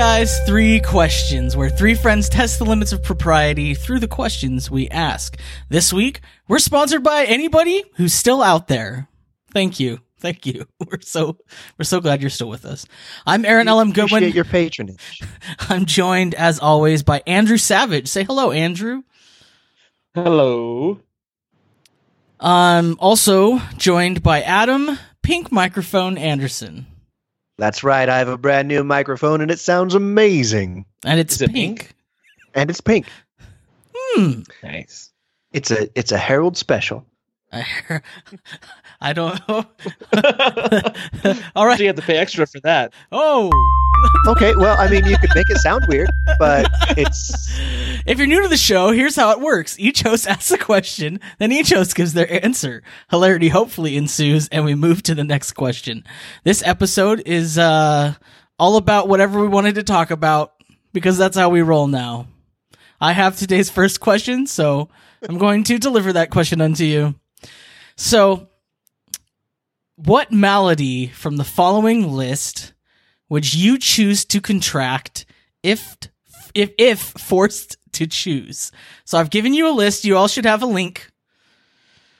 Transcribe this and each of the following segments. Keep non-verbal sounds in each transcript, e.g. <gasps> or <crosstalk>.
Guys Three Questions, where three friends test the limits of propriety through the questions we ask. This week, we're sponsored by anybody who's still out there. Thank you. Thank you. <laughs> We're so we're so glad you're still with us. I'm Aaron L.M. Goodwin. Your patronage. <laughs> I'm joined as always by Andrew Savage. Say hello, Andrew. Hello. I'm also joined by Adam Pink Microphone Anderson. That's right. I have a brand new microphone and it sounds amazing. And it's Is it pink. pink? And it's pink. Hmm. Nice. It's a it's a Herald special. I, <laughs> I don't know. <laughs> All right. So you have to pay extra for that. Oh. Okay, well, I mean, you could make it sound weird, but it's If you're new to the show, here's how it works. Each host asks a question, then each host gives their answer. Hilarity hopefully ensues, and we move to the next question. This episode is uh, all about whatever we wanted to talk about, because that's how we roll now. I have today's first question, so I'm going to deliver that question unto you. So, what malady from the following list would you choose to contract if if if forced to choose? So I've given you a list. You all should have a link.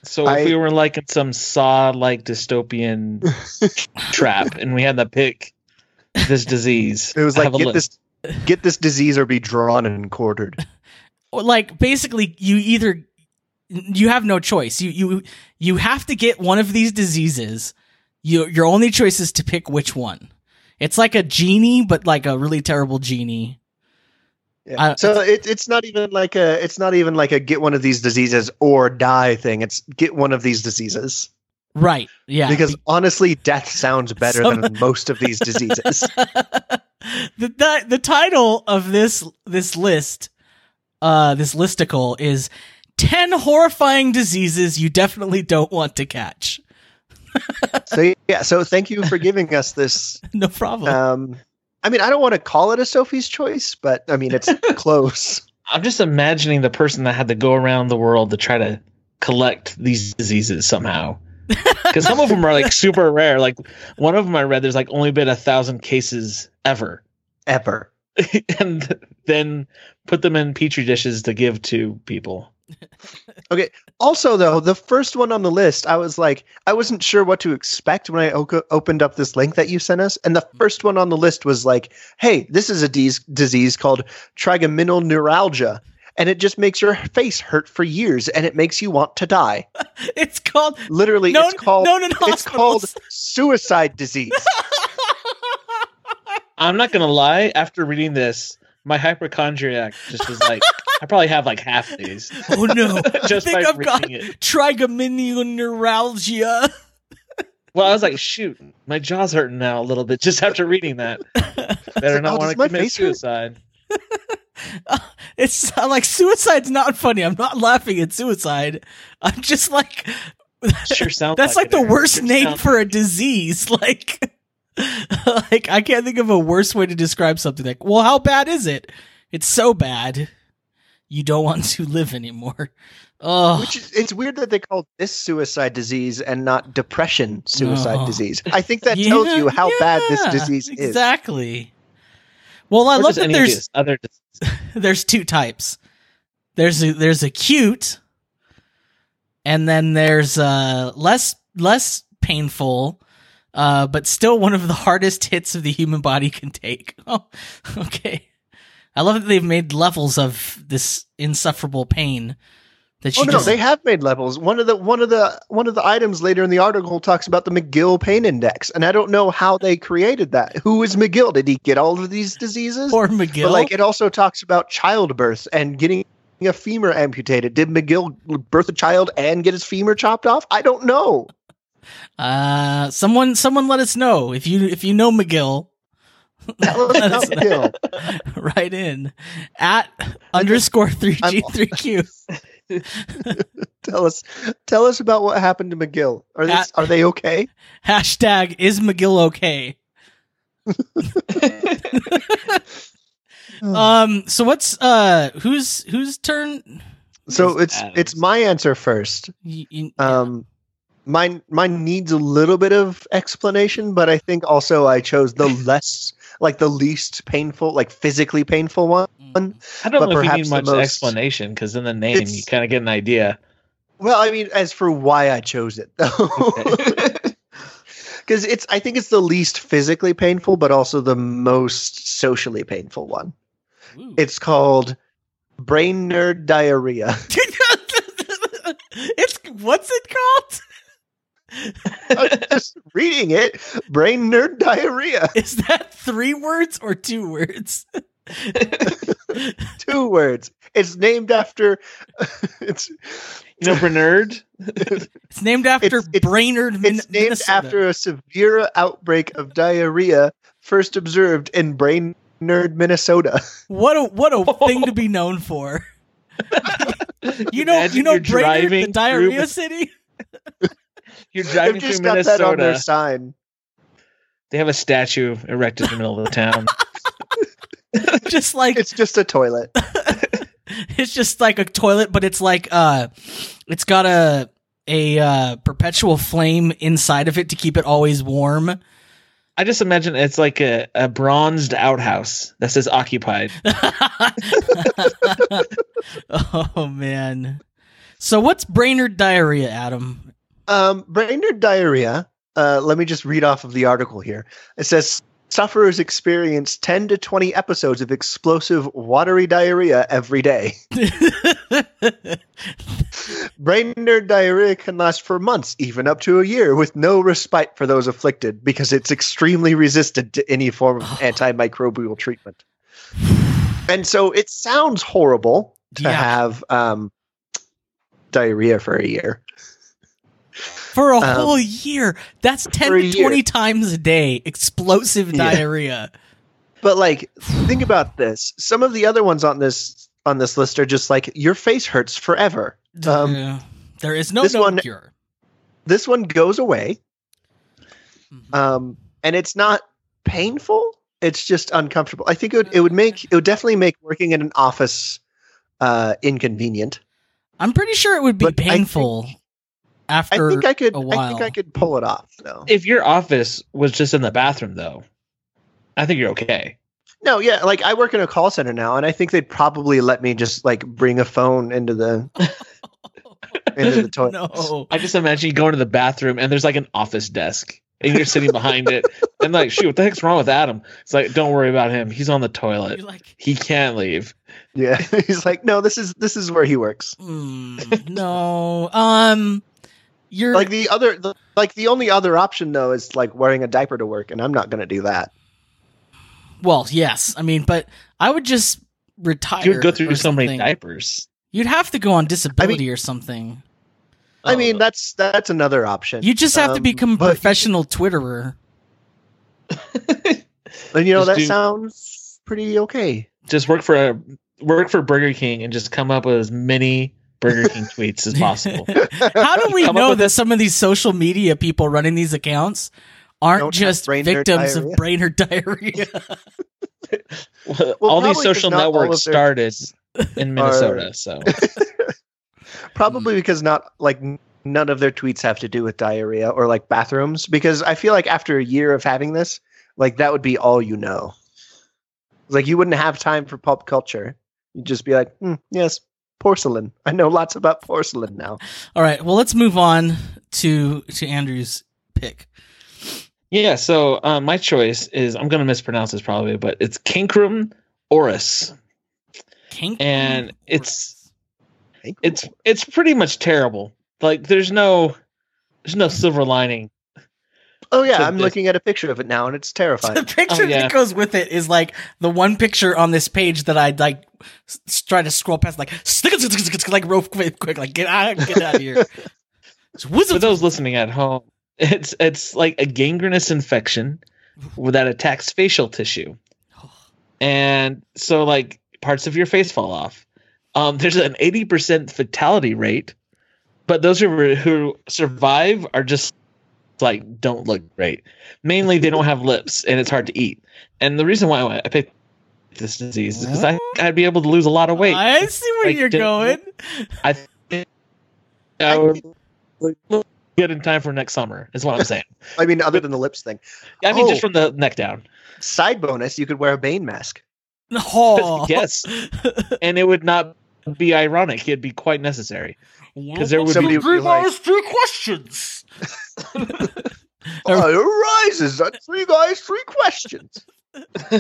So I- if we were like in some saw like dystopian <laughs> trap and we had to pick this disease. it was like get list. this get this disease or be drawn and quartered. <laughs> Like basically, you either you have no choice. You you you have to get one of these diseases. You, your only choice is to pick which one. It's like a genie, but like a really terrible genie. Yeah. I- so it, it's not even like a it's not even like a get one of these diseases or die thing. It's get one of these diseases. Right. Yeah. Because honestly, death sounds better Some- than most of these diseases. <laughs> the, the the title of this this list uh this listicle is 10 horrifying diseases you definitely don't want to catch <laughs> so yeah, so thank you for giving us this <laughs> no problem um I mean, I don't want to call it a Sophie's choice, but I mean, it's <laughs> close. I'm just imagining the person that had to go around the world to try to collect these diseases somehow. Because some of them are like super rare. Like one of them I read, there's like only been a thousand cases ever, Ever. and then put them in petri dishes to give to people. Also, though, the first one on the list, I was like, I wasn't sure what to expect when I o- opened up this link that you sent us. And the mm-hmm. first one on the list was like, hey, this is a dis- disease called trigeminal neuralgia. And it just makes your face hurt for years and it makes you want to die. <laughs> it's called Literally, known, it's called known in it's called suicide disease. <laughs> I'm not gonna lie. After reading this, my hypochondriac just was like, I probably have like half these. <laughs> oh no <laughs> just I think by I've got reading it. trigeminal neuralgia <laughs> Well, I was like, shoot, my jaw's hurting now a little bit just after reading that. Better like, not oh, want to commit face hurt? suicide. it's uh, like suicide's not funny i'm not laughing at suicide i'm just like Sure sounds. That's like, it, the worst Sure name for a disease. Like, like I can't think of a worse way to describe something. Like, well, how bad is it? It's so bad, you don't want to live anymore. Oh, Which is, it's weird that they call this suicide disease and not depression suicide No. disease. I think that <laughs> tells you how bad this disease is. Exactly. Well, I Or love that there's other. <laughs> there's two types. There's a, there's acute, and then there's uh less less painful, uh, but still one of the <laughs> hardest hits of the human body can take. Oh, okay. I love that they've made levels of this insufferable pain that Oh no, just they have made levels. One of the one of the one of the items later in the article talks about the McGill pain index, and I don't know how they created that. Who is McGill? Did he get all of these diseases? Or McGill. But like it also talks about childbirth and getting a femur amputated. Did McGill birth a child and get his femur chopped off? I don't know. uh, someone someone let us know if you if you know McGill. Tell us Let about us know. McGill. right in at underscore three G <laughs> three Q. <laughs> Tell us tell us about what happened to McGill. Are they, At- are they okay? Hashtag is McGill okay? <laughs> Um. So what's uh Who's whose turn? So It's it's Adams. it's my answer first. Y- y- Um, mine mine needs a little bit of explanation, but I think also I chose the <laughs> less like the least painful, like physically painful one. Mm. I don't But know if you need much most- explanation because in the name you kind of get an idea. Well, I mean, as for why I chose it though. Because <laughs> <laughs> it's, I think it's the least physically painful, but also the most socially painful one. Ooh. It's called Brainerd diarrhea. it's what's it called? I'm just reading it. Brainerd diarrhea. <laughs> Is that three words or two words? <laughs> Two words. It's named after. <laughs> It's You know, Bernard. It's named after It's- it's- Brainerd, Min- it's named Minnesota. after a severe outbreak of diarrhea first observed in Brain Nerd, Minnesota. What a what a thing to be known for. You know, Imagine you know, you're Brainerd, the diarrhea through- city. You're They've driving just through got that on their Minnesota. sign. They have a statue erected in the middle of the town. <laughs> Just like It's just a toilet. <laughs> it's just like a toilet, but it's like uh, it's got a a uh, perpetual flame inside of it to keep it always warm. I just imagine it's like a, a bronzed outhouse that says occupied. <laughs> oh man. So what's Brainerd diarrhea, Adam? Um, Brainerd diarrhea. Uh, let me just read off of the article here. It says sufferers experience 10 to 20 episodes of explosive watery diarrhea every day. <laughs> Brainerd diarrhea can last for months, even up to a year, with no respite for those afflicted because it's extremely resistant to any form of <sighs> antimicrobial treatment. And so it sounds horrible to Yeah. have um, diarrhea for a year. For a Um, whole year. That's 10 for a to year. 20 times a day. Explosive Yeah. diarrhea. But like, think about this. Some of the other ones on this on this list are just like your face hurts forever. Um, Yeah. there is no this no one- cure. This one goes away. Mhm. um, and it's not painful. It's just uncomfortable. I think it would, it would make it would definitely make working in an office uh, inconvenient. I'm pretty sure it would be but I painful I think I could. a I while. think I could pull it off though. If your office was just in the bathroom, though, I think you're okay. No, yeah, like I work in a call center now, and I think they'd probably let me just like bring a phone into the <laughs> into the toilet. No. I just imagine you go into the bathroom and there's like an office desk and you're sitting behind it and like, shoot, what the heck's wrong with Adam? It's like, don't worry about him. He's on the toilet. You're like, He can't leave. Yeah, <laughs> he's like, no, this is this is where he works. mm, no. Um, you're Like the other, the, like the only other option though is like wearing a diaper to work, and I'm not gonna do that. well, yes. I mean, but I would just retire. You would go through so many diapers. You'd have to go on disability or something. I mean, that's that's another option. You just have to Um, become a but- professional Twitterer. <laughs> And you know Just that do- sounds pretty okay. just work for a work for Burger King and just come up with as many Burger King tweets as possible. <laughs> How do we know that a- some of these social media people running these accounts aren't Don't just brain victims of diarrhea? brain or diarrhea? <laughs> All these social networks started in <laughs> Minnesota, so Probably because not like none of their tweets have to do with diarrhea or like bathrooms. Because I feel like after a year of having this, like that would be all you know. Like you wouldn't have time for pop culture. You'd just be like, hmm, yes, porcelain. I know lots about porcelain now. All right. Well, let's move on to to Andrew's pick. yeah. So uh, my choice is I'm going to mispronounce this probably, but it's Kinkrum Oris. Kink And it's- It's it's pretty much terrible. Like there's no there's no silver lining. Oh yeah, I'm this- looking at a picture of it now, and it's terrifying. the <laughs> picture Oh, yeah. that goes with it is like the one picture on this page that I like s- try to scroll past, like like real quick, quick, like get out, get out of here. <laughs> For those listening at home, it's it's like a gangrenous infection that attacks facial tissue, <sighs> and so like parts of your face fall off. Um, there's an eighty percent fatality rate, but those who who survive are just like don't look great. Mainly, they don't have lips, and it's hard to eat. And the reason why I picked this disease is because I think I'd be able to lose a lot of weight. I see where Like, you're going. I think I would look good in time for next summer. Is what I'm saying. <laughs> I mean, other than the lips thing. I mean, Oh. just from the neck down. Side bonus: you could wear a Bane mask. <laughs> Oh, Yes, <laughs> and it would not be ironic. It'd be quite necessary. 'Cause there would be would be like, three questions. <laughs> "Oh, it arises on three guys, three questions." <laughs>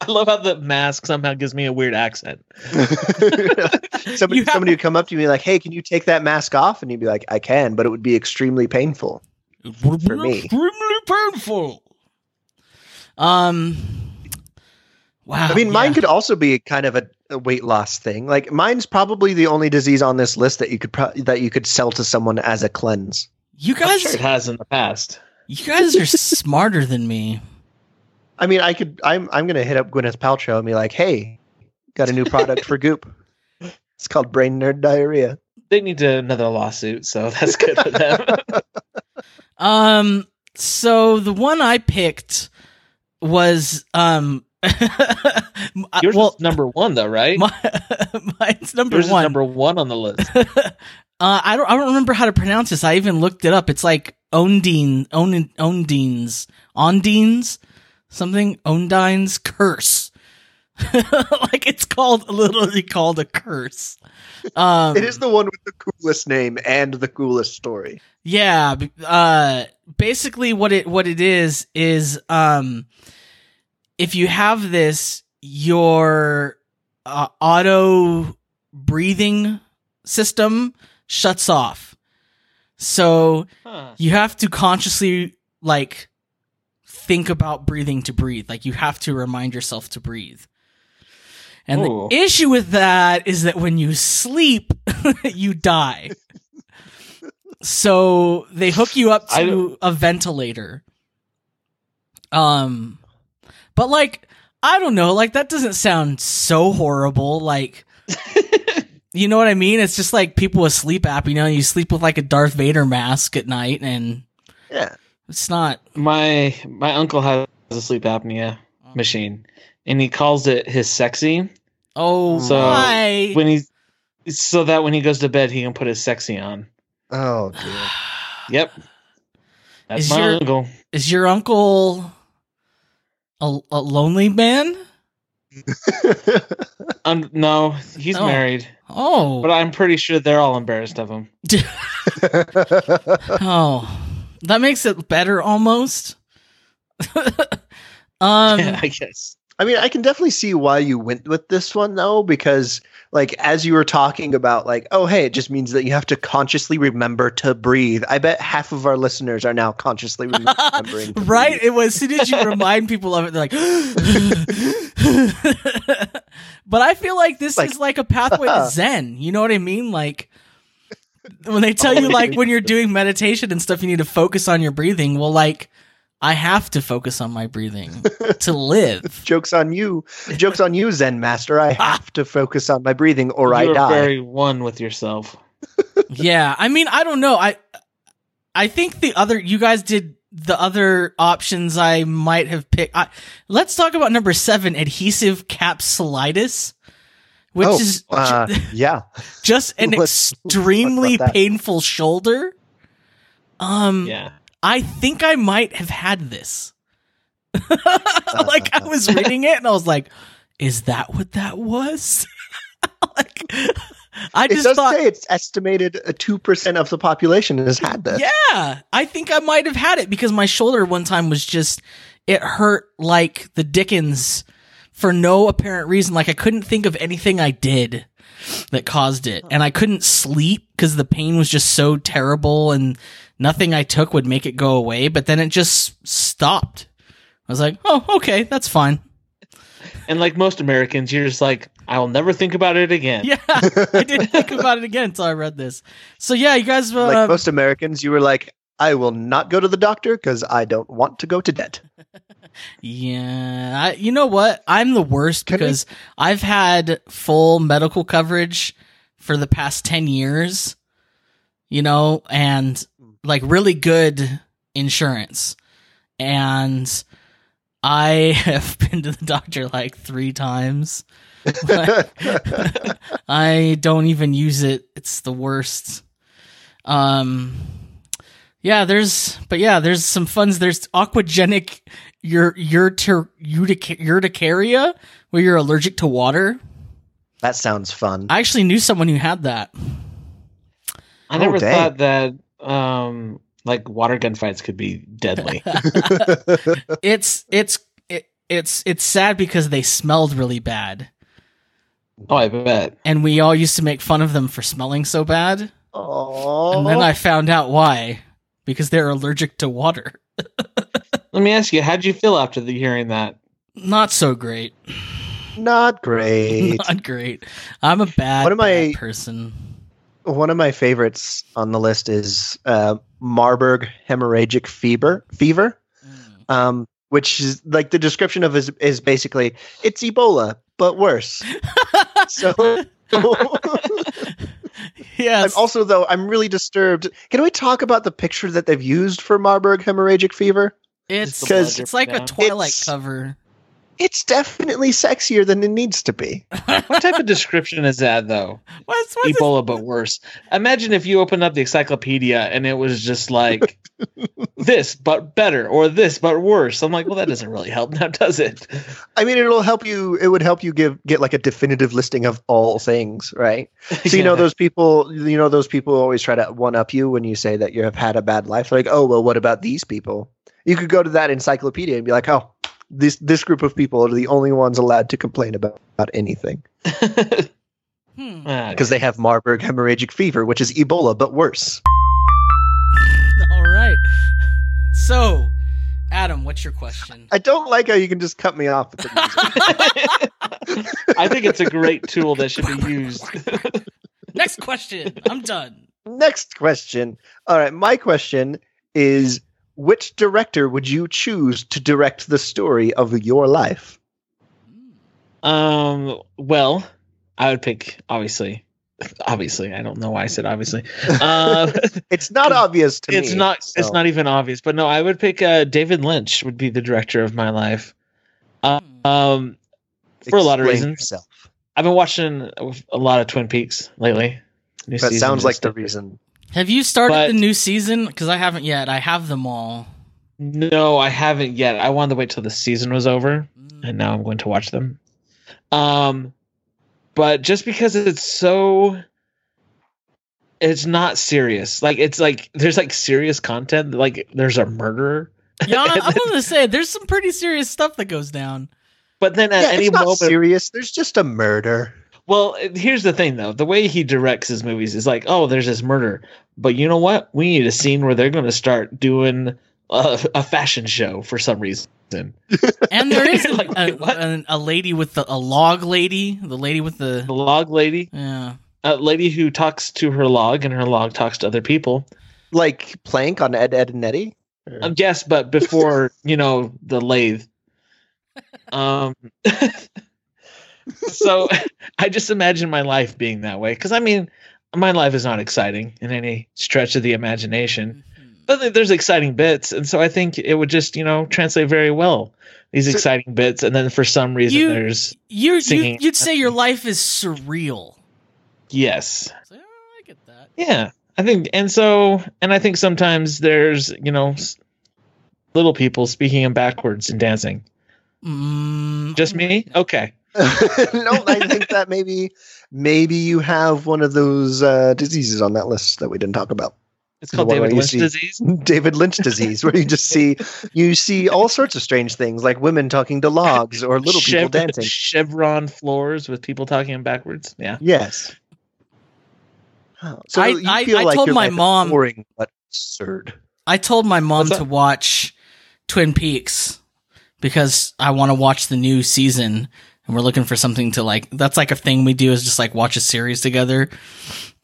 I love how the mask somehow gives me a weird accent. <laughs> somebody, have- somebody would come up to me like, "Hey, can you take that mask off?" And you'd be like, "I can, but it would be extremely painful." For me. extremely painful. Um. Wow. I mean, mine could also be kind of a, a weight loss thing. Like mine's probably the only disease on this list that you could pro- that you could sell to someone as a cleanse. You I'm guys, sure it has in the past. you guys are <laughs> smarter than me. I mean, I could. I'm I'm gonna hit up Gwyneth Paltrow and be like, "Hey, got a new product for Goop. <laughs> It's called Brainerd Diarrhea." They need another lawsuit, so that's good for them. <laughs> Um. So the one I picked was um. <laughs> Yours well, is number one, though, right? my, <laughs> mine's number Yours one. is number one on the list. <laughs> uh, I don't. I don't remember how to pronounce this. I even looked it up. It's like Ondine, On, Ondines, Ondines, something. Ondine's curse. like it's called literally called a curse. Um, It is the one with the coolest name and the coolest story. Yeah, uh basically what it what it is is um if you have this your uh, auto breathing system shuts off. So Huh. you have to consciously like think about breathing to breathe. Like you have to remind yourself to breathe. And Ooh. the issue with that is that when you sleep, <laughs> you die. so they hook you up to a ventilator. Um but like I don't know, like that doesn't sound so horrible like <laughs> you know what I mean? It's just like people with sleep app, you know, you sleep with like a Darth Vader mask at night and Yeah. it's not My my uncle has a sleep apnea oh. machine, and he calls it his sexy. Oh, So, why? When he's so that when he goes to bed, he can put his sexy on. Oh dear. Yep, that's Is my your- uncle. Is your uncle a, a lonely man? <laughs> Um, no, he's Oh. married, Oh, but I'm pretty sure they're all embarrassed of him. <laughs> oh, that makes it better almost. <laughs> um, yeah, I guess. I mean, I can definitely see why you went with this one though, because like as you were talking about, like, oh hey, it just means that you have to consciously remember to breathe. I bet half of our listeners are now consciously <laughs> remembering. to right? breathe. It was as soon as you <laughs> remind people of it, they're like. <gasps> but I feel like this Like- is like a pathway to <laughs> Zen. You know what I mean? Like when they tell oh, you, Oh, like when you're doing meditation and stuff, you need to focus on your breathing. Well, like I have to focus on my breathing <laughs> to live. Jokes on you. Jokes on you, Zen master. I have to focus on my breathing or I You're die. very one with yourself. <laughs> yeah, I mean, I don't know. I I think the other you guys did the other options I might have picked. I, let's talk about number seven, adhesive capsulitis, which oh, is uh, <laughs> yeah. just an let's- let's extremely painful shoulder. Um, Yeah, I think I might have had this. <laughs> like I was reading it and I was like, "Is that what that was?" <laughs> like, I It just does thought, say it's estimated a two percent of the population has had this. yeah, I think I might have had it because my shoulder one time was just it hurt like the Dickens for no apparent reason. Like I couldn't think of anything I did that caused it, and I couldn't sleep because the pain was just so terrible, and nothing I took would make it go away. But then it just stopped. I was like, oh, okay, that's fine. and like most Americans, you're just like, I will never think about it again. Yeah, <laughs> I didn't think about it again until I read this. So yeah, you guys. Uh, Like most Americans, you were like, I will not go to the doctor because I don't want to go to debt. <laughs> Yeah, I, you know what? I'm the worst Can we- because I've had full medical coverage for the past 10 years, you know, and like really good insurance. And I <laughs> have been to the doctor like three times. <laughs> I don't even use it. It's the worst. Um Yeah, there's, but yeah, there's some funds. There's aquagenic ur- urtic- urtic- urticaria, where you're allergic to water. That sounds fun. I actually knew someone who had that. I Oh, never dang. thought that um like water gun fights could be deadly. <laughs> <laughs> It's it's it, it's it's sad because they smelled really bad, oh, I bet. and we all used to make fun of them for smelling so bad. Oh, And then I found out why, because they're allergic to water. <laughs> Let me ask you, how'd you feel after the hearing that? Not so great. not great. Not great. I'm a bad, What am I- bad person. One of my favorites on the list is uh, Marburg hemorrhagic fever. Fever, um, which is like the description of is is basically it's Ebola but worse. <laughs> so. <laughs> yes. I'm also though I'm really disturbed. Can we talk about the picture that they've used for Marburg hemorrhagic fever? it's the it's like a. Twilight It's- cover. It's definitely sexier than it needs to be. What type of description is that though? What's what's this- Ebola but worse. Imagine if you opened up the encyclopedia and it was just like this but better or this but worse. I'm like, well that doesn't really help now, does it? I mean, it'll help you. It would help you give get like a definitive listing of all things, right? So you know those people. You know those people always try to one up you when you say that you have had a bad life. They're Like, oh well, what about these people? You could go to that encyclopedia and be like, oh, this this group of people are the only ones allowed to complain about, about anything <laughs> Hmm. Ah, because they have Marburg hemorrhagic fever, which is Ebola but worse. <laughs> All right. So, Adam, what's your question? I don't like how you can just cut me off. With the music. <laughs> I think it's a great tool that should be used. Next question. I'm done. Next question. All right, my question is which director would you choose to direct the story of your life? Um. Well, I would pick obviously. Obviously, I don't know why I said obviously. <laughs> Uh, It's not obvious to it's me. not. so- It's not even obvious. But no, I would pick uh, David Lynch. Would be the director of my life. Uh, um, for a lot of reasons. yourself. I've been watching a lot of Twin Peaks lately. New That sounds like just- the reason. Have you started But- the new season? Because I haven't yet. I have them all. No, I haven't yet. I wanted to wait till the season was over. Mm. and now I'm going to watch them. Um, but just because it's so, it's not serious. Like it's like there's like serious content. Like there's a murderer, Yeah, I- <laughs> I'm gonna say there's some pretty serious stuff that goes down. but then at Yeah, any it's not moment, serious. There's just a murder. Well, here's the thing though: the way he directs his movies is like, oh, there's this murder, but you know what? We need a scene where they're going to start doing a, a fashion show for some reason. <laughs> And there is <laughs> Like, a, wait, a, a lady with the a log lady, the lady with The the log lady, yeah. a lady who talks to her log, and her log talks to other people. Like Plank on Ed, Ed, and Eddie. Um, yes, but before <laughs> you know the lathe. Um. So <laughs> I just imagine my life being that way because I mean, my life is not exciting in any stretch of the imagination, but there's exciting bits, and so I think it would just you know translate very well these So- exciting bits, and then for some reason You- there's You you Singing. you'd say your <laughs> life is surreal. yes, So, yeah, I get that. yeah, I think, and so and I think sometimes there's you know. Little people speaking in backwards and dancing. Mm, Just me? Okay. <laughs> no, I think that <laughs> maybe maybe you have one of those uh, diseases on that list that we didn't talk about. It's called David Lynch see- disease. <laughs> David Lynch disease, where you just see you see all sorts of strange things, like women talking to logs or little people dancing. Chevron floors with people talking backwards. Yeah. Yes. Oh, So I- you I- feel I like told my mom- boring but absurd. I told my mom to watch Twin Peaks because I want to watch the new season and we're looking for something to like that's like a thing we do is just like watch a series together.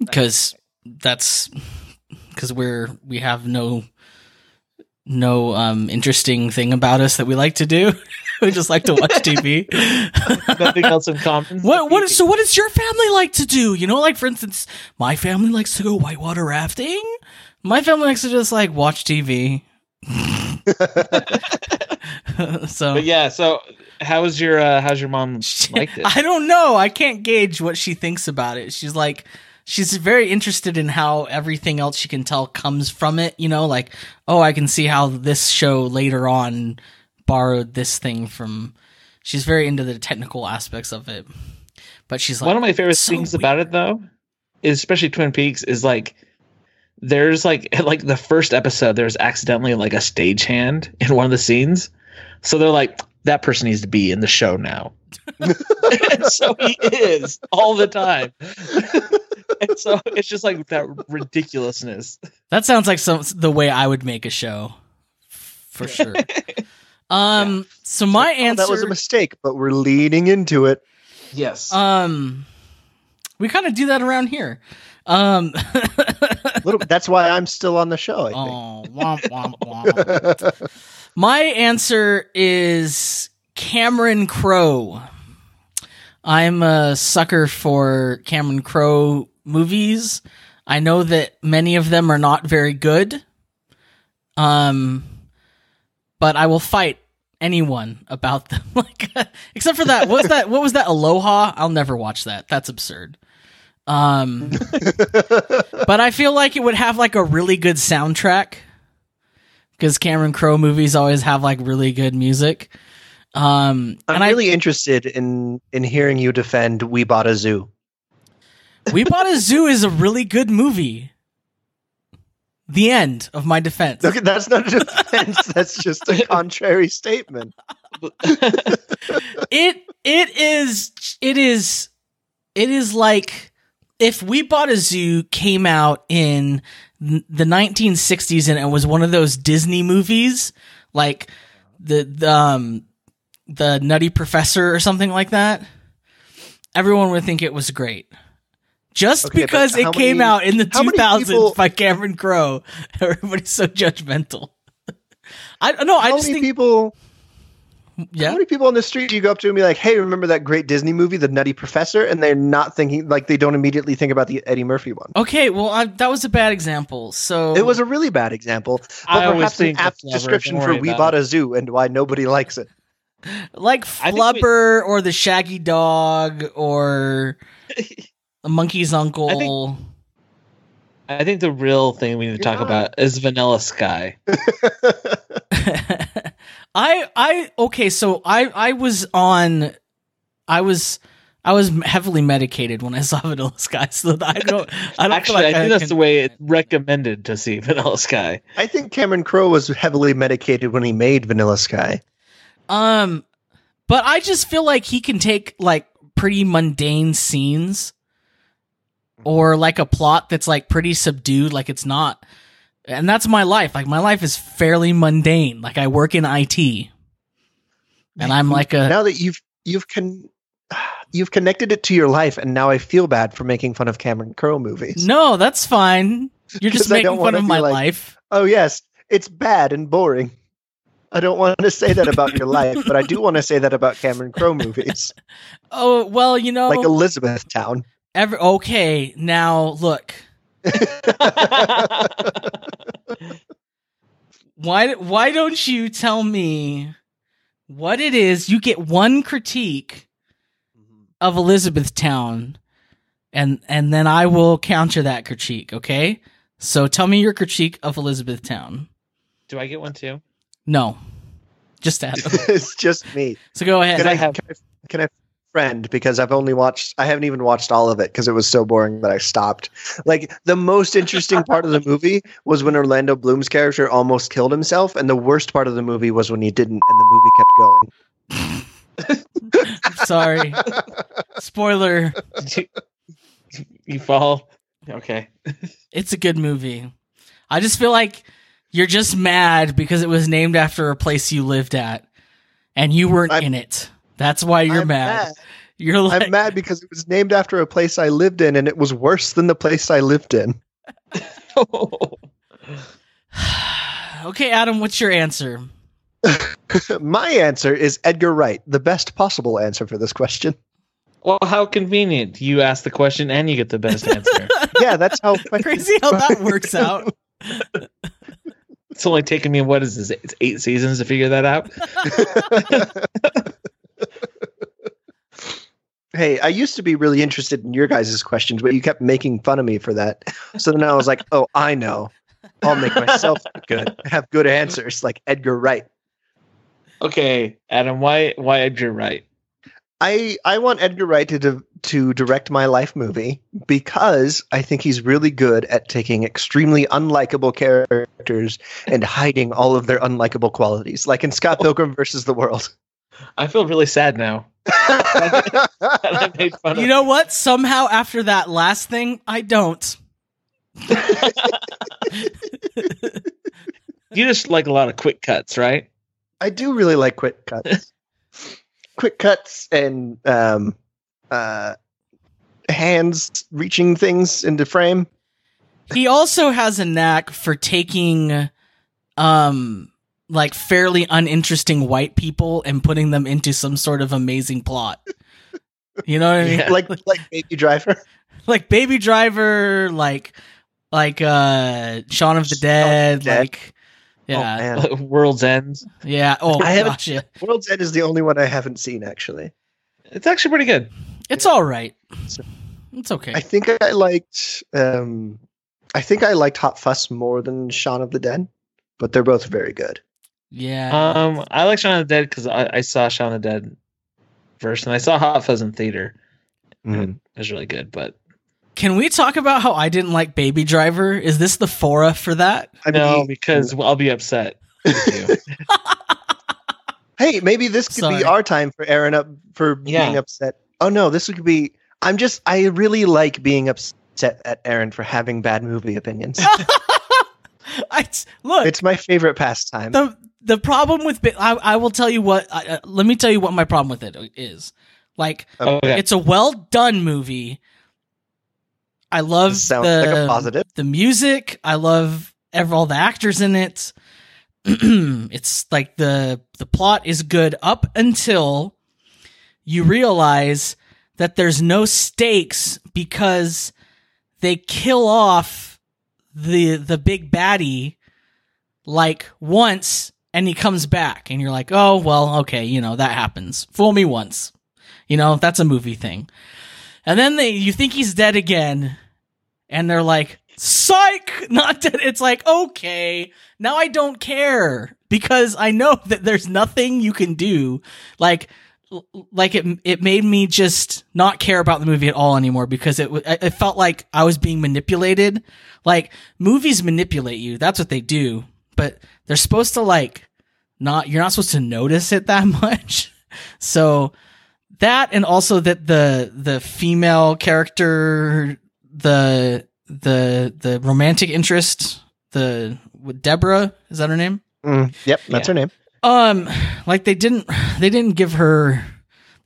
Because that's because we're we have no no um interesting thing about us that we like to do. <laughs> We just like to watch <laughs> tv Nothing else in common. <laughs> what what is so what does your family like to do? You know like for instance my family likes to go whitewater rafting. My family likes to just like watch tv so But yeah, so how's your uh how's your mom <laughs> liked it? I don't know. I can't gauge what she thinks about it. She's like, she's very interested in how everything else she can tell comes from it. You know, like oh, I can see how this show later on borrowed this thing from. She's very into the technical aspects of it, but she's like One of my favorite so things about it though, is especially Twin Peaks, is like there's like <laughs> like the first episode, there's accidentally like a stagehand in one of the scenes. So they're like, that person needs to be in the show now. <laughs> and so he is all the time. and so it's just like that ridiculousness. That sounds like some the way I would make a show, for sure. Um, so my Oh, answer that was a mistake, but we're leaning into it. Yes. Um, we kind of do that around here. Um, <laughs> Little, that's why I'm still on the show. I think. oh, womp, womp, womp. My answer is Cameron Crowe. I'm a sucker for Cameron Crowe movies. I know that many of them are not very good. Um, but I will fight anyone about them. <laughs> like, except for that. What was that? What was that? Aloha. I'll never watch that. That's absurd. Um, <laughs> but I feel like it would have like a really good soundtrack because Cameron Crowe movies always have like really good music. Um, I'm and really interested in in hearing you defend We Bought a Zoo. We Bought a Zoo is a really good movie. The end of my defense. Okay, that's not a defense. <laughs> that's just a contrary statement. <laughs> it it is it is it is like if we bought a zoo came out in the 1960s and it was one of those disney movies like the, the um the nutty professor or something like that everyone would think it was great just Okay, because it came many- out in the 2000s people- by cameron crowe <laughs> everybody's so judgmental <laughs> i no i just think people? Yeah How many people on the street do you go up to and be like, "Hey, remember that great Disney movie, The Nutty Professor?" And they're not thinking like they don't immediately think about the Eddie Murphy one. Okay, well, I, that was a bad example. So It was a really bad example, but I always perhaps an think apt that's description for We Bought it. a Zoo and why nobody likes it. <laughs> like I think we- Flubber or the Shaggy Dog or <laughs> the Monkey's Uncle. I think the real thing we need to You're talk not. about is Vanilla Sky. <laughs> I I okay, so I I was on, I was. I was heavily medicated when I saw <laughs> Vanilla Sky, so I don't. I don't <laughs> Actually, feel I like think that's can- the way it's recommended to see Vanilla Sky. I think Cameron Crowe was heavily medicated when he made Vanilla Sky. Um, but I just feel like he can take like pretty mundane scenes Mm-hmm. or like a plot that's like pretty subdued, like it's not. And that's my life. Like my life is fairly mundane. Like I work in IT. And I'm like a now that you've you've con- <sighs> you've connected it to your life, and now I feel bad for making fun of Cameron Crowe movies. No, that's fine. You're <laughs> just making fun of my like- life. Oh yes, it's bad and boring. I don't want to <laughs> say that about your life, but I do want to say that about Cameron Crowe movies, <laughs> Oh, well, you know, like Elizabethtown. Every okay, now look. <laughs> Why why don't you tell me what it is? You get one critique mm-hmm. of Elizabethtown and and then I will counter that critique, okay? So tell me your critique of Elizabethtown. Do I get one too? No. Just Adam. <laughs> it's just me. So go ahead. Can I, have- can I can I friend because I've only watched I haven't even watched all of it because it was so boring that I stopped. Like the most interesting part of the <laughs> movie was when Orlando Bloom's character almost killed himself, and the worst part of the movie was when he didn't and the movie kept going. <laughs> Sorry. Spoiler. You, <laughs> you fall? Okay. It's a good movie. I just feel like you're just mad because it was named after a place you lived at and you weren't I'm- in it. That's why you're I'm mad. You're like I'm mad because it was named after a place I lived in, and it was worse than the place I lived in. <laughs> <sighs> Okay, Adam, what's your answer? My answer is Edgar Wright, the best possible answer for this question. well, how convenient. You ask the question and you get the best answer. <laughs> Yeah, that's how. <laughs> Crazy how that works out. it's only taken me, what is this? It's eight seasons to figure that out. Hey, I used to be really interested in your guys' questions, but you kept making fun of me for that. So then I was like, oh, I know. I'll make myself good. Have good answers like Edgar Wright. Okay, Adam, why why Edgar Wright? I I want Edgar Wright to di- to direct my life movie because I think he's really good at taking extremely unlikable characters and hiding all of their unlikable qualities, like in Scott oh. Pilgrim versus the World. I feel really sad now. That I made fun You of. know what? Somehow after that last thing, I don't. <laughs> You just like a lot of quick cuts, right? I do really like quick cuts. <laughs> quick cuts and um, uh, hands reaching things into frame. he also has a knack for taking um like fairly uninteresting white people and putting them into some sort of amazing plot. You know what I mean? Yeah. Like like Baby Driver. <laughs> Like Baby Driver, like like uh Shaun of the Dead, Dead. like yeah. Oh, man. <laughs> World's End. yeah. Oh I haven't- gosh, yeah. World's End is the only one I haven't seen actually. It's actually pretty good. It's all right. It's okay. I think I liked um, I think I liked Hot Fuzz more than Shaun of the Dead, but they're both very good. Yeah. Um, I like Shaun of the Dead because I, I saw Shaun of the Dead first, and I saw Hot Fuzz in theater. It was really good, but Can we talk about how I didn't like Baby Driver? Is this the fora for that? I no, mean, because I'll be upset. <laughs> <laughs> hey, maybe this could Sorry. be our time for Aaron up for Yeah. being upset. Oh no, this would be. I'm just. I really like being upset at Aaron for having bad movie opinions. <laughs> I look. it's my favorite pastime. the the problem with I, I will tell you what uh, let me tell you what my problem with it is like okay. it's a well done movie i love This sounds the like a positive. the music i love ev- all the actors in it <clears throat> it's like the the plot is good up until you realize that there's no stakes because they kill off the the big baddie like once and he comes back and you're like oh well okay you know that happens fool me once you know that's a movie thing and then they you think he's dead again and they're like psych <laughs> not dead it's like okay now i don't care because i know that there's nothing you can do like like it it made me just not care about the movie at all anymore because it it felt like I was being manipulated. Like movies manipulate you. That's what they do. But they're supposed to like not you're not supposed to notice it that <laughs> much. So that and also that the the female character the the the romantic interest the with Deborah is that her name? Mm, yep, that's Yeah. her name. Um, like they didn't, they didn't give her,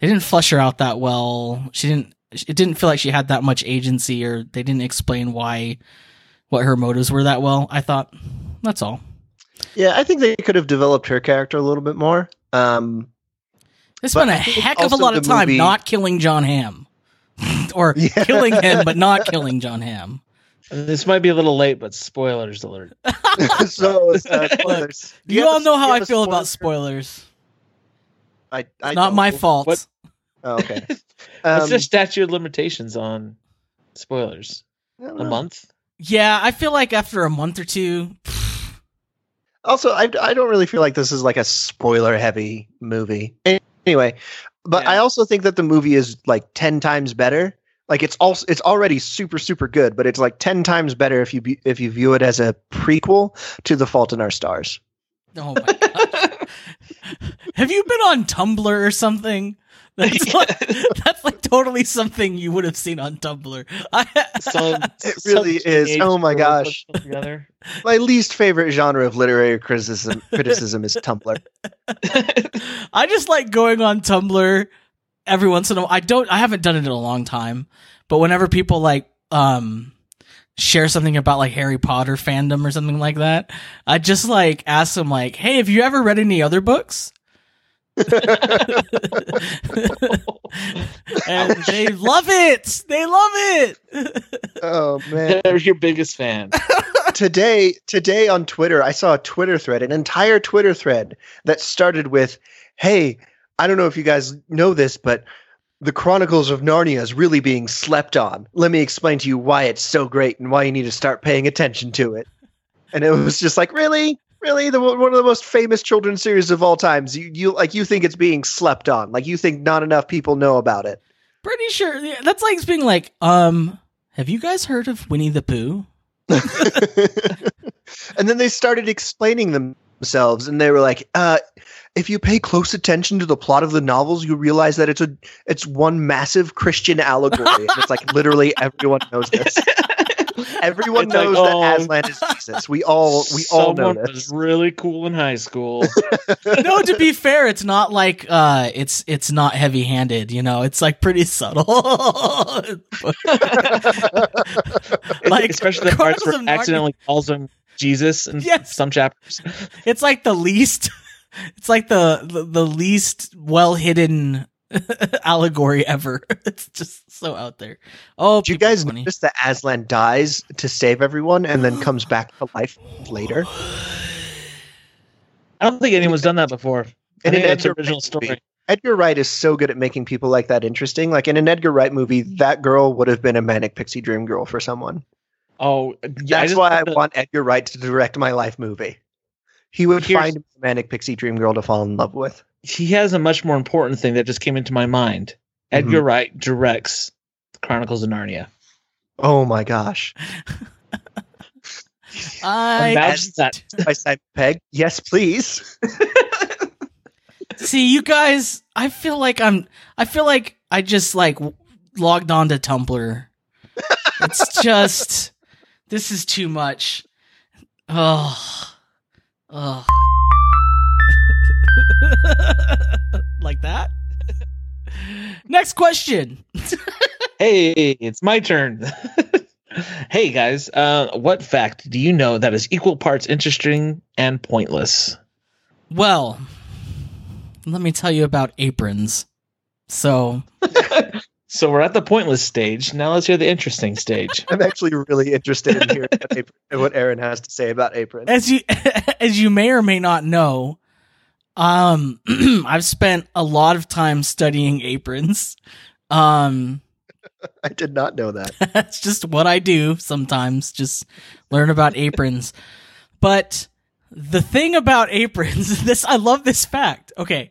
they didn't flesh her out that well. She didn't, it didn't feel like she had that much agency, or they didn't explain why, what her motives were that well. I thought that's all. Yeah, I think they could have developed her character a little bit more. Um, They spent a heck of a lot of time movie- not killing Jon Hamm, <laughs> or Yeah. killing him but not killing Jon Hamm. this might be a little late, but spoilers alert. <laughs> <laughs> so, uh, spoilers. Do You, have all a- know how I have a feel about spoilers. I, I not don't. my fault. What- Oh, okay. What's Um, the statute of limitations on spoilers? A month? Yeah, I feel like after a month or two, Also, I, I don't really feel like this is like a spoiler heavy movie. Anyway, but Yeah. I also think that the movie is like 10 times better. Like it's also it's already super super good, but it's like 10 times better if you be, if you view it as a prequel to The Fault in Our Stars. oh my god. <laughs> Have you been on Tumblr or something? That's like, that's like totally something you would have seen on Tumblr. <laughs> Some- It really is. Oh my gosh. put something together. <laughs> My least favorite genre of literary criticism <laughs> criticism is Tumblr. I just like going on Tumblr every once in a while. I don't. I haven't done it in a long time, but whenever people like um share something about like Harry Potter fandom or something like that, I just like ask them like, "Hey, have you ever read any other books?" <laughs> and they love it. They love it. Oh man. They're your biggest fan. today today on Twitter, I saw a Twitter thread, an entire Twitter thread that started with, "Hey, I don't know if you guys know this, but the Chronicles of Narnia is really being slept on. Let me explain to you why it's so great and why you need to start paying attention to it. And it was just like, really, really, the one of the most famous children's series of all times. You, you like you think it's being slept on, like you think not enough people know about it. Pretty sure yeah, that's like being like, um, have you guys heard of Winnie the Pooh? <laughs> and then they started explaining themselves, and they were like, uh, if you pay close attention to the plot of the novels, you realize that it's a it's one massive Christian allegory. and it's like literally everyone knows this. <laughs> Everyone It's like, knows oh, that Aslan is Jesus. We all we all know Someone this. was really cool in high school. <laughs> no, to be fair, it's not like uh it's it's not heavy handed, you know, it's like pretty subtle. <laughs> like especially the parts where of it accidentally calls him Jesus in Yes. some chapters. it's like the least it's like the the, the least well hidden <laughs> allegory ever. <laughs> It's just so out there. Oh, Do you guys funny. notice that Aslan dies to save everyone and then comes back to life later? I don't think anyone's done that before. I In think an that's Edgar original Wright story. movie. Edgar Wright is so good at making people like that interesting. Like in an Edgar Wright movie, that girl would have been a manic pixie dream girl for someone. Oh, yeah, That's just why I to- want Edgar Wright to direct my life movie. He would Here's- find a manic pixie dream girl to fall in love with. He has a much more important thing that just came into my mind. Mm-hmm. Edgar Wright directs Chronicles of Narnia. Oh my gosh. <laughs> I Imagine that. <laughs> By Simon Pegg. Yes, please. <laughs> See, you guys, I feel like I'm I feel like I just like w- logged on to Tumblr. It's just this is too much. Oh. Oh. <laughs> like that? Next question. <laughs> Hey, it's my turn. <laughs> hey guys, uh, what fact do you know that is equal parts interesting and pointless? Well, let me tell you about aprons. So, So we're at the pointless stage. Now let's hear the interesting stage. I'm actually really interested in hearing what, what Aaron has to say about Apron. as you as you may or may not know, um, <clears throat> I've spent a lot of time studying aprons. Um, <laughs> I did not know that. <laughs> that's just what I do sometimes. Just learn about aprons. But the thing about aprons, <laughs> this I love this fact. Okay,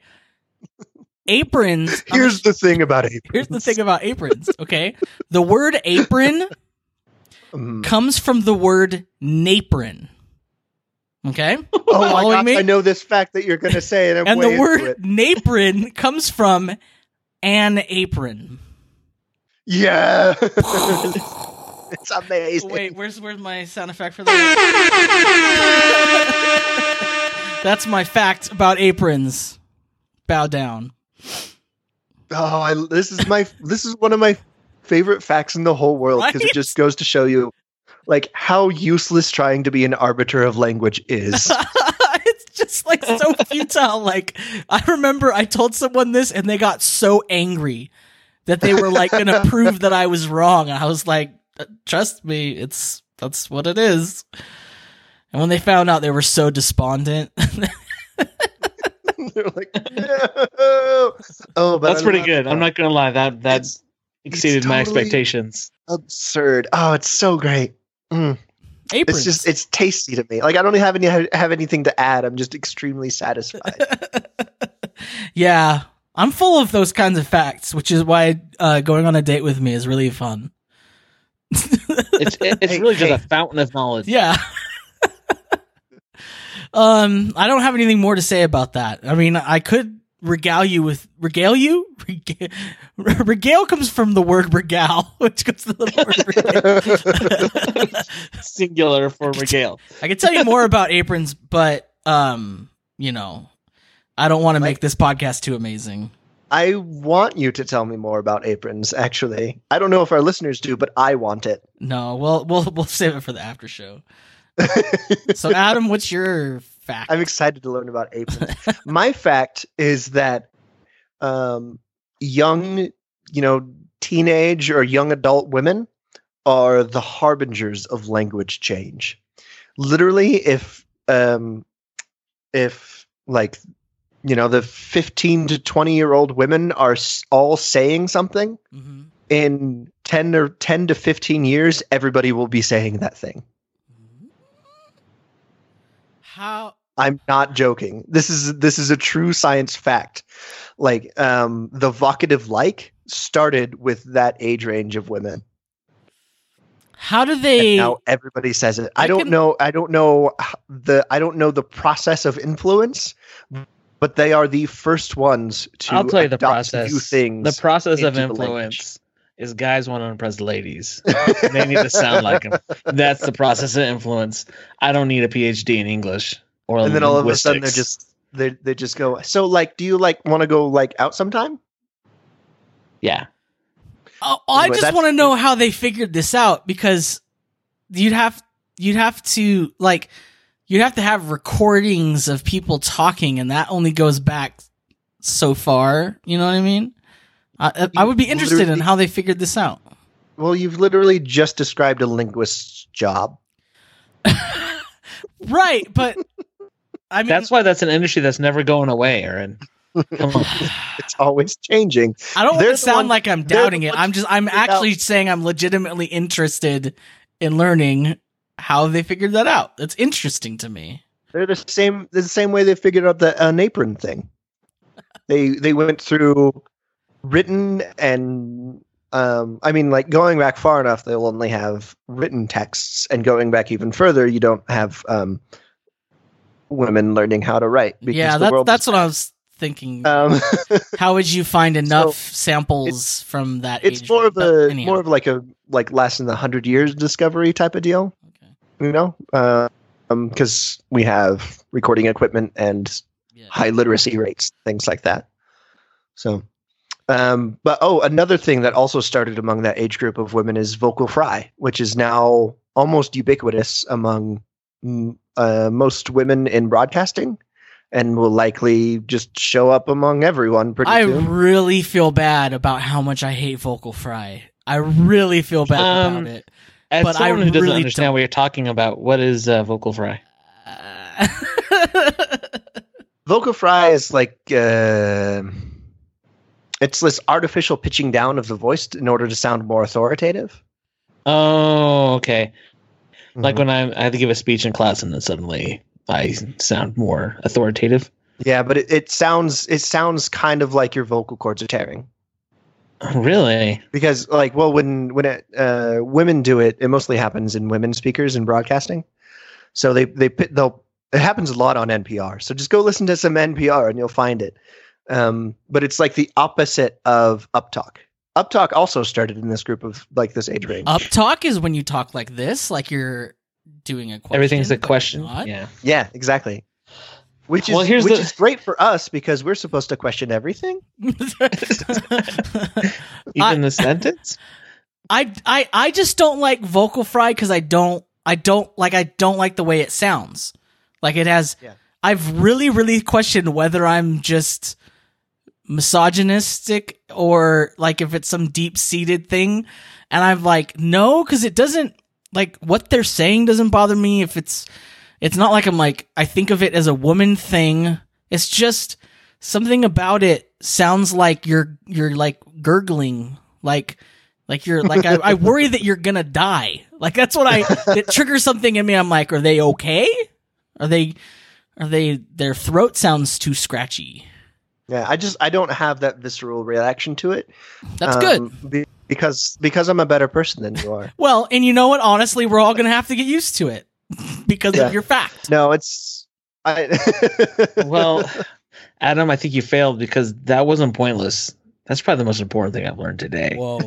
aprons. Here's the thing about Apron. Here's the thing about aprons, okay? The word apron Mm. comes from the word napron. Okay? <laughs> Oh my Following gosh, me? I know this fact that you're going to say, and I'm And the word it. napron comes from an apron. Yeah. <laughs> <sighs> it's amazing. Wait, where's where's my sound effect for that? <laughs> That's my fact about aprons. Bow down. Oh, I, this is my this is one of my favorite facts in the whole world because Right? it just goes to show you like how useless trying to be an arbiter of language is. <laughs> it's just like so futile. Like I remember I told someone this and they got so angry that they were like going <laughs> to prove that I was wrong. And I was like, "Uh, trust me, it's that's what it is. And when they found out, they were so despondent. They're like, no. Oh, That's pretty good. it. I'm not gonna lie. That that It's exceeded my totally- expectations. absurd. Oh, it's so great. Mm. Aprons. It's just it's tasty to me. Like I don't have any have anything to add. I'm just extremely satisfied. <laughs> yeah, I'm full of those kinds of facts, which is why uh, going on a date with me is really fun. <laughs> It's it's Hey, really just a fountain of knowledge. Yeah. <laughs> um, I don't have anything more to say about that. I mean, I could regale you with regale you. Regale, <laughs> regale comes from the word regale, <laughs> which comes from the word regale. <laughs> Singular for regale. I could tell you more about aprons, but um, you know, I don't want to make this podcast too amazing. I want you to tell me more about aprons. Actually, I don't know if our listeners do, but I want it. No, we'll we'll we'll save it for the after show. So, Adam, what's your fact? I'm excited to learn about aprons. My fact is that um, young, you know, teenage or young adult women are the harbingers of language change. Literally, if um, if like you know the 15 to 20 year old women are all saying something hmm in 10 or 10 to 15 years everybody will be saying that thing How? I'm not joking this is this is a true science fact like um the vocative like started with that age range of women How do and they? now everybody says it i, I don't can- know i don't know the i don't know the process of influence but they are the first ones to I'll tell you the adopt process. new things the process of into the influence is guys want to impress ladies. <laughs> they need to sound like them. That's the process of influence. I don't need a PhD in English or and then all of a sudden they're just they they just go so like do you like want to go like out sometime yeah. Oh, I Anyway, just want to know how they figured this out because you'd have you'd have to like you'd have to have recordings of people talking, and that only goes back so far. You know what I mean? I, I would be interested in how they figured this out. well you've literally just described a linguist's job <laughs> Right, but I mean, That's why that's an industry that's never going away, Aaron. Come on. <laughs> it's always changing I don't want to sound ones- like I'm doubting it. I'm just I'm figured out- actually saying I'm legitimately interested in learning how they figured that out. That's interesting to me. they're the same the same way they figured out the an apron thing they they went through written and um i mean like going back far enough they'll only have written texts and going back even further you don't have um women learning how to write because yeah, the that's world that's is- what I was thinking. um <laughs> How would you find enough samples from that? it's age more of a Anyhow. more of like a like less than the hundred years discovery type of deal Okay. you know uh, um because we have recording equipment and Yeah. high literacy rates things like that so um but oh another thing that also started among that age group of women is vocal fry which is now almost ubiquitous among uh, most women in broadcasting and will likely just show up among everyone pretty I soon really feel bad about how much I hate vocal fry. I really feel bad Um, about it. As But I someone who doesn't really understand don't- what you're talking about, what is uh, vocal fry? Uh, <laughs> vocal fry is like uh, it's this artificial pitching down of the voice in order to sound more authoritative Oh, okay. Like Mhm. when I'm, I have to give a speech in class, and then suddenly I sound more authoritative. yeah but it, it sounds it sounds kind of like your vocal cords are tearing Really? because like well when when it, uh, women do it it mostly happens in women speakers in broadcasting so they they they'll it happens a lot on npr so just go listen to some npr and you'll find it um, but it's like the opposite of uptalk uptalk also started in this group of like this age range Up talk is when you talk like this, like you're doing a question. Everything's a question. Yeah. yeah exactly which is Well, here's which the- is great for us because we're supposed to question everything <laughs> <laughs> Even the sentence. I I I just don't like vocal fry because I don't I don't like I don't like the way it sounds. Like it has. Yeah. I've really really questioned whether I'm just misogynistic or like if it's some deep seated thing, and I'm like no because it doesn't like what they're saying doesn't bother me. If it's it's not like I'm like I think of it as a woman thing. It's just something about it sounds like you're you're like gurgling. Like like you're like I, I worry that you're gonna die. Like that's what i it triggers something in me. I'm like are they okay? Are they are they their throat sounds too scratchy yeah i just i don't have that visceral reaction to it. That's good. Um, be- because because i'm a better person than you are. <laughs> Well and you know what? Honestly we're all gonna have to get used to it <laughs> because Yeah. of your fact. No it's i <laughs> Well, Adam, I think you failed because that wasn't pointless. That's probably the most important thing I've learned today. whoa.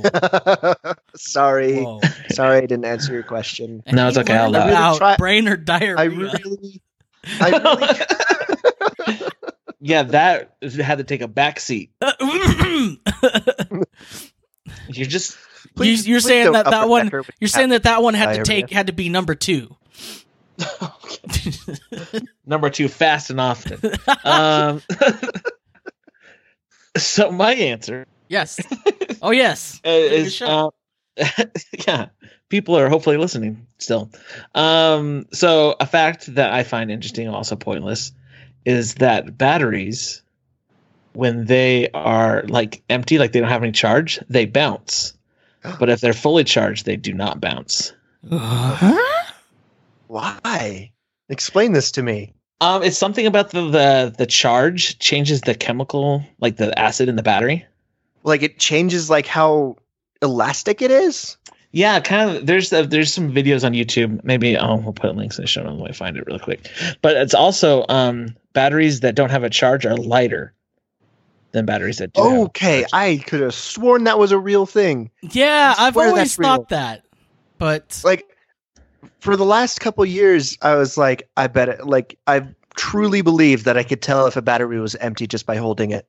Sorry. Whoa. Sorry i didn't answer your question. And No, it's he okay, I'll learned allow it. Try- brain or diarrhea. I really i really yeah, that had to take a back seat. <laughs> You're just Please- you're please saying that that one you're saying that that one had to take had to be number two. <laughs> Number two fast and often. um, <laughs> so my answer yes. Oh yes. Is uh, yeah people are hopefully listening still. Um so a fact that i find interesting and also pointless is that batteries, when they are like empty, like they don't have any charge, they bounce. <gasps> But if they're fully charged, they do not bounce. Huh? Why? Explain this to me. Um, it's something about the, the the charge changes the chemical, like the acid in the battery. Like it changes like how elastic it is. Yeah, kind of. There's uh, there's some videos on YouTube. Maybe oh, we'll put links in the show notes. Let me find it really quick. But it's also um, batteries that don't have a charge are lighter than batteries that do. Okay, charge. I could have sworn that was a real thing. Yeah, I I've always that's real. thought that. But Like for the last couple years, I was like, I bet it. Like I truly believed that I could tell if a battery was empty just by holding it.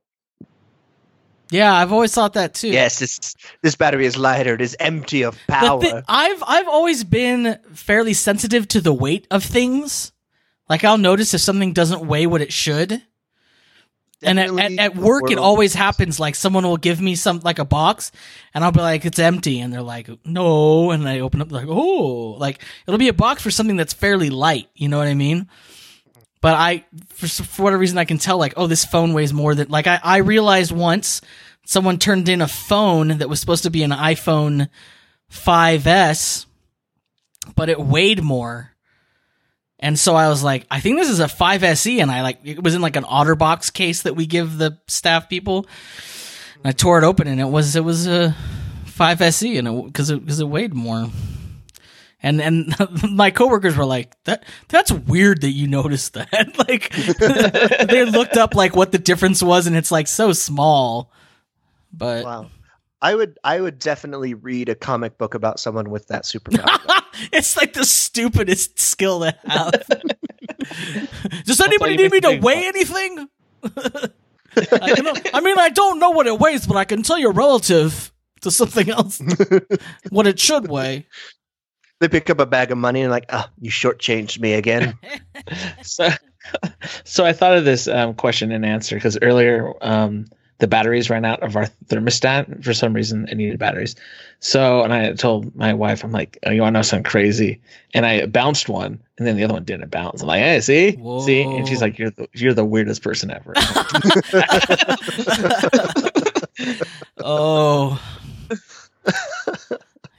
yeah, I've always thought that too. Yes, this this battery is lighter. It is empty of power. thi- I've I've always been fairly sensitive to the weight of things. Like I'll notice if something doesn't weigh what it should. And at, at, at work, it always happens. Like someone will give me some like a box, and I'll be like, "It's empty," and they're like, "No," and I open up like, "Oh!" Like it'll be a box for something that's fairly light. You know what I mean? But I, for for whatever reason, I can tell like, oh, this phone weighs more than like I I realized once someone turned in a phone that was supposed to be an iPhone 5S, but it weighed more. And so I was like, I think this is a 5SE, and I like it was in like an OtterBox case that we give the staff people. And I tore it open, and it was it was a 5SE, and it because it because it weighed more. And and <laughs> my coworkers were like, that that's weird that you noticed that. <laughs> like <laughs> they looked up like what the difference was, and it's like so small. But wow. I would I would definitely read a comic book about someone with that superpower. <laughs> it's like the stupidest skill to have. <laughs> Does anybody need me to a big weigh anything? <laughs> I, can, I mean, I don't know what it weighs, but I can tell you relative to something else what it should weigh. they pick up a bag of money and like, ah, you shortchanged me again. so, so I thought of this um, question and answer because earlier um, the batteries ran out of our thermostat for some reason. It needed batteries. So, and I told my wife, I'm like, oh, you want to know something crazy? And I bounced one, and then the other one didn't bounce. I'm like, hey, see, see, and she's like, you're the you're the weirdest person ever. <laughs> oh.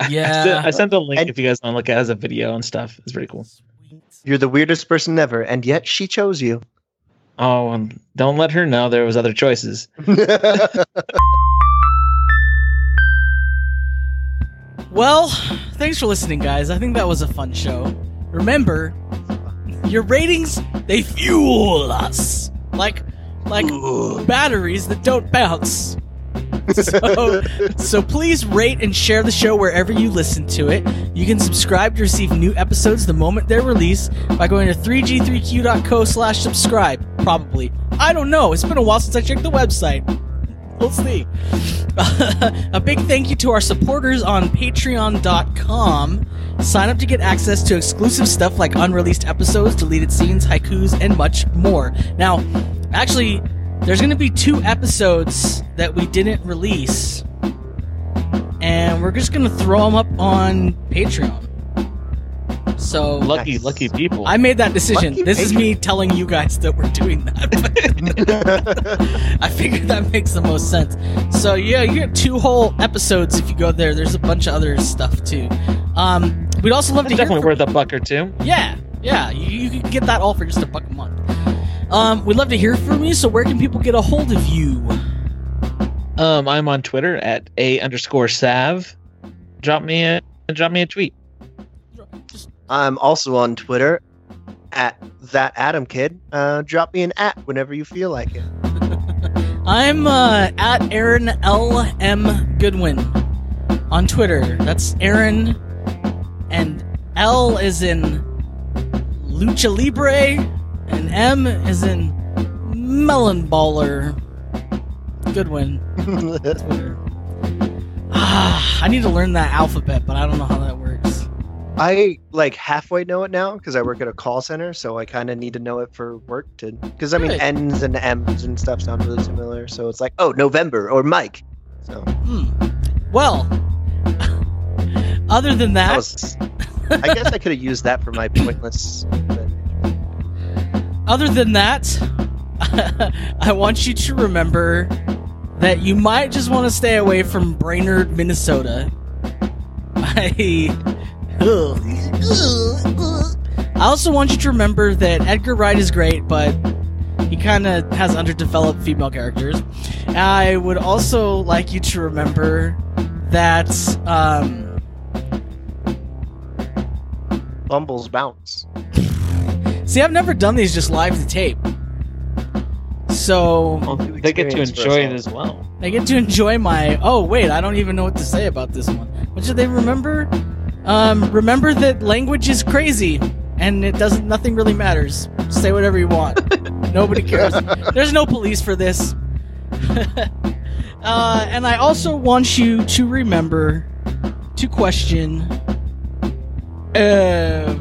I sent- Yeah. I sent a link And- if you guys want to look at it as a video and stuff. It's pretty cool. You're the weirdest person ever, and yet she chose you. Oh, and don't let her know there was other choices. <laughs> Well, thanks for listening, guys. I think that was a fun show. Remember, your ratings they fuel us like like batteries that don't bounce. <laughs> So, so please rate and share the show wherever you listen to it. You can subscribe to receive new episodes the moment they're released by going to 3g3q.co slash subscribe. Probably. I don't know. It's been a while since I checked the website. We'll see. <laughs> a big thank you to our supporters on patreon.com. Sign up to get access to exclusive stuff like unreleased episodes, deleted scenes, haikus, and much more. Now, actually, there's going to be two episodes that we didn't release, and we're just going to throw them up on Patreon. So, Lucky, Nice. lucky people. I made that decision. Lucky this is me telling you guys that we're doing that. <laughs> <laughs> I figured that makes the most sense. So yeah, you get two whole episodes if you go there. There's a bunch of other stuff too. Um, we'd also love It's to definitely worth a buck or two. yeah, yeah, you, you can get that all for just a buck a month. Um, we'd love to hear from you. So where can people get a hold of you? Um, I'm on Twitter at a underscore sav. Drop me a drop me a tweet. I'm also on Twitter at that Adam Kid. Uh, drop me an at whenever you feel like it. <laughs> I'm uh, at Aaron L M Goodwin on Twitter. That's Aaron, and L is in Lucha Libre, and M is in Melon Baller. Goodwin. Twitter. <laughs> Ah, I need to learn that alphabet, but I don't know how that works. I like halfway know it now because I work at a call center, so I kind of need to know it for work to. Because I mean, Good. N's and M's and stuff sound really similar, so it's like, oh, November or Mike. So Hmm. Well, <laughs> other than that that, was. I guess I could have used that for my pointless. <laughs> other than that, <laughs> I want you to remember that you might just want to stay away from Brainerd, Minnesota. I. I also want you to remember that Edgar Wright is great, but he kind of has underdeveloped female characters. I would also like you to remember that um, Bumbles bounce. <laughs> See, I've never done these just live to tape. So Well, they get to enjoy it as well. They get to enjoy my. Oh wait, I don't even know what to say about this one. What should they remember? Um, remember that language is crazy, and it doesn't. Nothing really matters. Say whatever you want. <laughs> Nobody cares. There's no police for this. <laughs> uh, and I also want you to remember to question. Uh,